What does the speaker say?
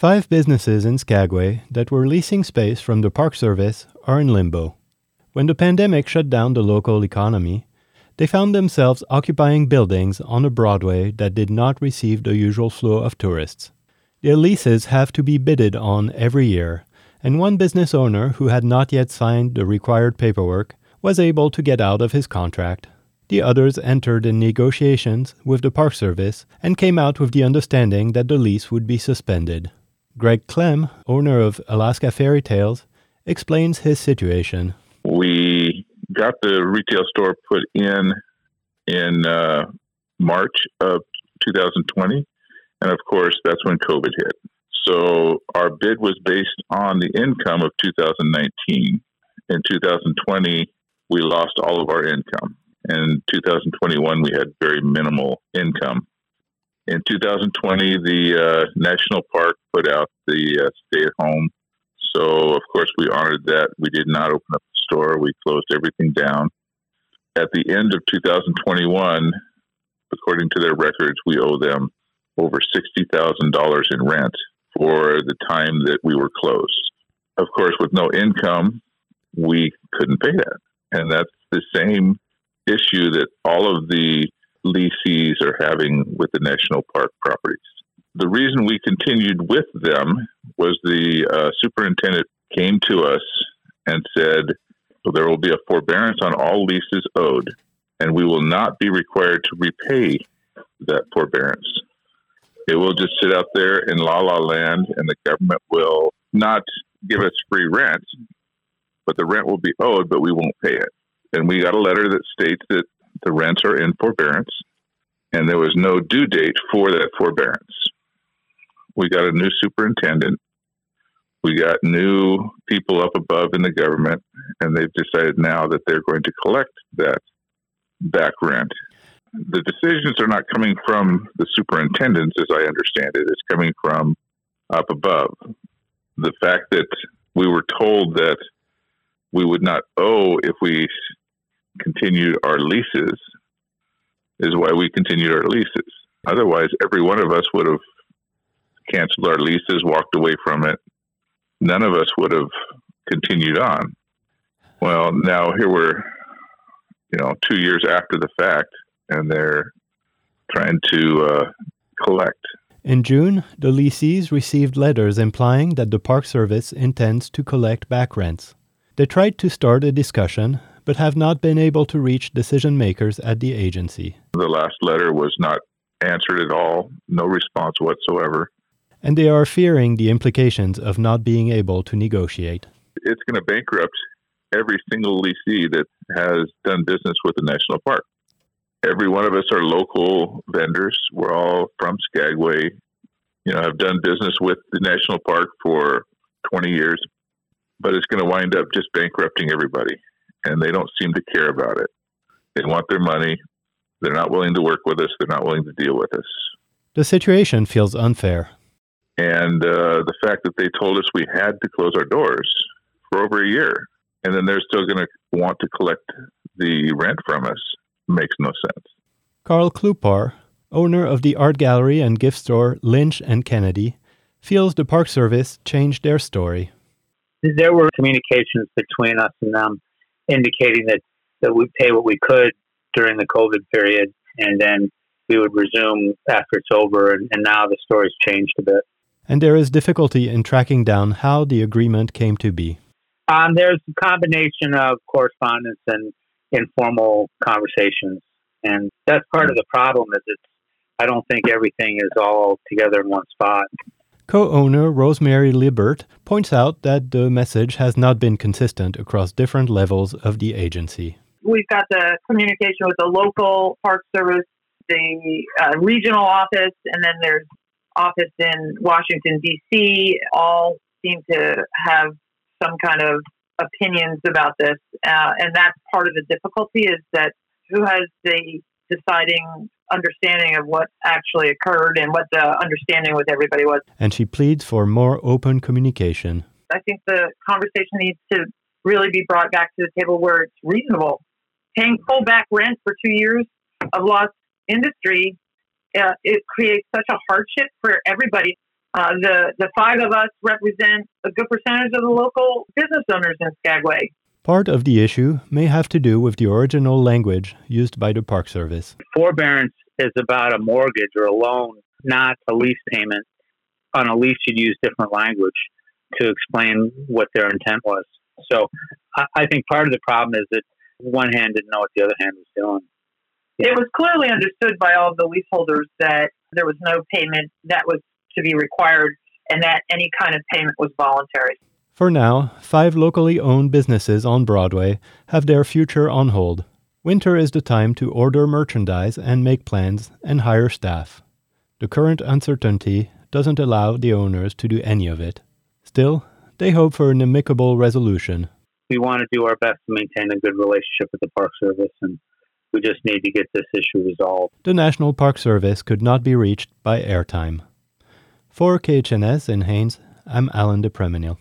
Five businesses in Skagway that were leasing space from the Park Service are in limbo. When the pandemic shut down the local economy, they found themselves occupying buildings on a Broadway that did not receive the usual flow of tourists. Their leases have to be bidded on every year, and one business owner who had not yet signed the required paperwork was able to get out of his contract. The others entered in negotiations with the Park Service and came out with the understanding that the lease would be suspended. Greg Clem, owner of Alaska Fairy Tales, explains his situation. We got the retail store put in in uh, March of 2020, and of course, that's when COVID hit. So our bid was based on the income of 2019. In 2020, we lost all of our income. In 2021, we had very minimal income. In 2020, the uh, national park put out the uh, stay at home. So, of course, we honored that. We did not open up the store, we closed everything down. At the end of 2021, according to their records, we owe them over $60,000 in rent for the time that we were closed. Of course, with no income, we couldn't pay that. And that's the same issue that all of the leases are having with the national park properties. The reason we continued with them was the uh, superintendent came to us and said, well, there will be a forbearance on all leases owed, and we will not be required to repay that forbearance. It will just sit out there in la la land, and the government will not give us free rent, but the rent will be owed, but we won't pay it. And we got a letter that states that the rents are in forbearance, and there was no due date for that forbearance. We got a new superintendent. We got new people up above in the government, and they've decided now that they're going to collect that back rent the decisions are not coming from the superintendents, as I understand it. It's coming from up above. The fact that we were told that we would not owe if we continued our leases is why we continued our leases. Otherwise, every one of us would have canceled our leases, walked away from it. None of us would have continued on. Well, now here we're, you know, two years after the fact, and they're trying to uh, collect. In June, the lessees received letters implying that the Park Service intends to collect back rents. They tried to start a discussion, but have not been able to reach decision makers at the agency. The last letter was not answered at all, no response whatsoever. And they are fearing the implications of not being able to negotiate. It's going to bankrupt every single lessee that has done business with the national park every one of us are local vendors. We're all from Skagway. You know, I've done business with the national park for 20 years, but it's going to wind up just bankrupting everybody. And they don't seem to care about it. They want their money. They're not willing to work with us. They're not willing to deal with us. The situation feels unfair. And uh, the fact that they told us we had to close our doors for over a year, and then they're still going to want to collect the rent from us makes no sense. Carl Klupar, owner of the art gallery and gift store Lynch and Kennedy, feels the Park Service changed their story. There were communications between us and them indicating that, that we pay what we could during the COVID period and then we would resume after it's over. And, and now the story's changed a bit. And there is difficulty in tracking down how the agreement came to be. Um, there's a combination of correspondence and informal conversations. And that's part of the problem is it's I don't think everything is all together in one spot. Co-owner Rosemary Libert points out that the message has not been consistent across different levels of the agency. We've got the communication with the local park service, the uh, regional office, and then there's office in Washington D.C. All seem to have some kind of opinions about this, uh, and that's part of the difficulty is that who has the deciding understanding of what actually occurred and what the understanding with everybody was. And she pleads for more open communication. I think the conversation needs to really be brought back to the table where it's reasonable. Paying full back rent for two years of lost industry, uh, it creates such a hardship for everybody. Uh, the the five of us represent a good percentage of the local business owners in Skagway. Part of the issue may have to do with the original language used by the Park Service. Forbearance is about a mortgage or a loan, not a lease payment. On a lease, you'd use different language to explain what their intent was. So I, I think part of the problem is that one hand didn't know what the other hand was doing. It was clearly understood by all of the leaseholders that there was no payment that was to be required and that any kind of payment was voluntary. For now, five locally owned businesses on Broadway have their future on hold. Winter is the time to order merchandise and make plans and hire staff. The current uncertainty doesn't allow the owners to do any of it. Still, they hope for an amicable resolution. We want to do our best to maintain a good relationship with the Park Service, and we just need to get this issue resolved. The National Park Service could not be reached by airtime. For KHNS in Haines, I'm Alan de Premenil.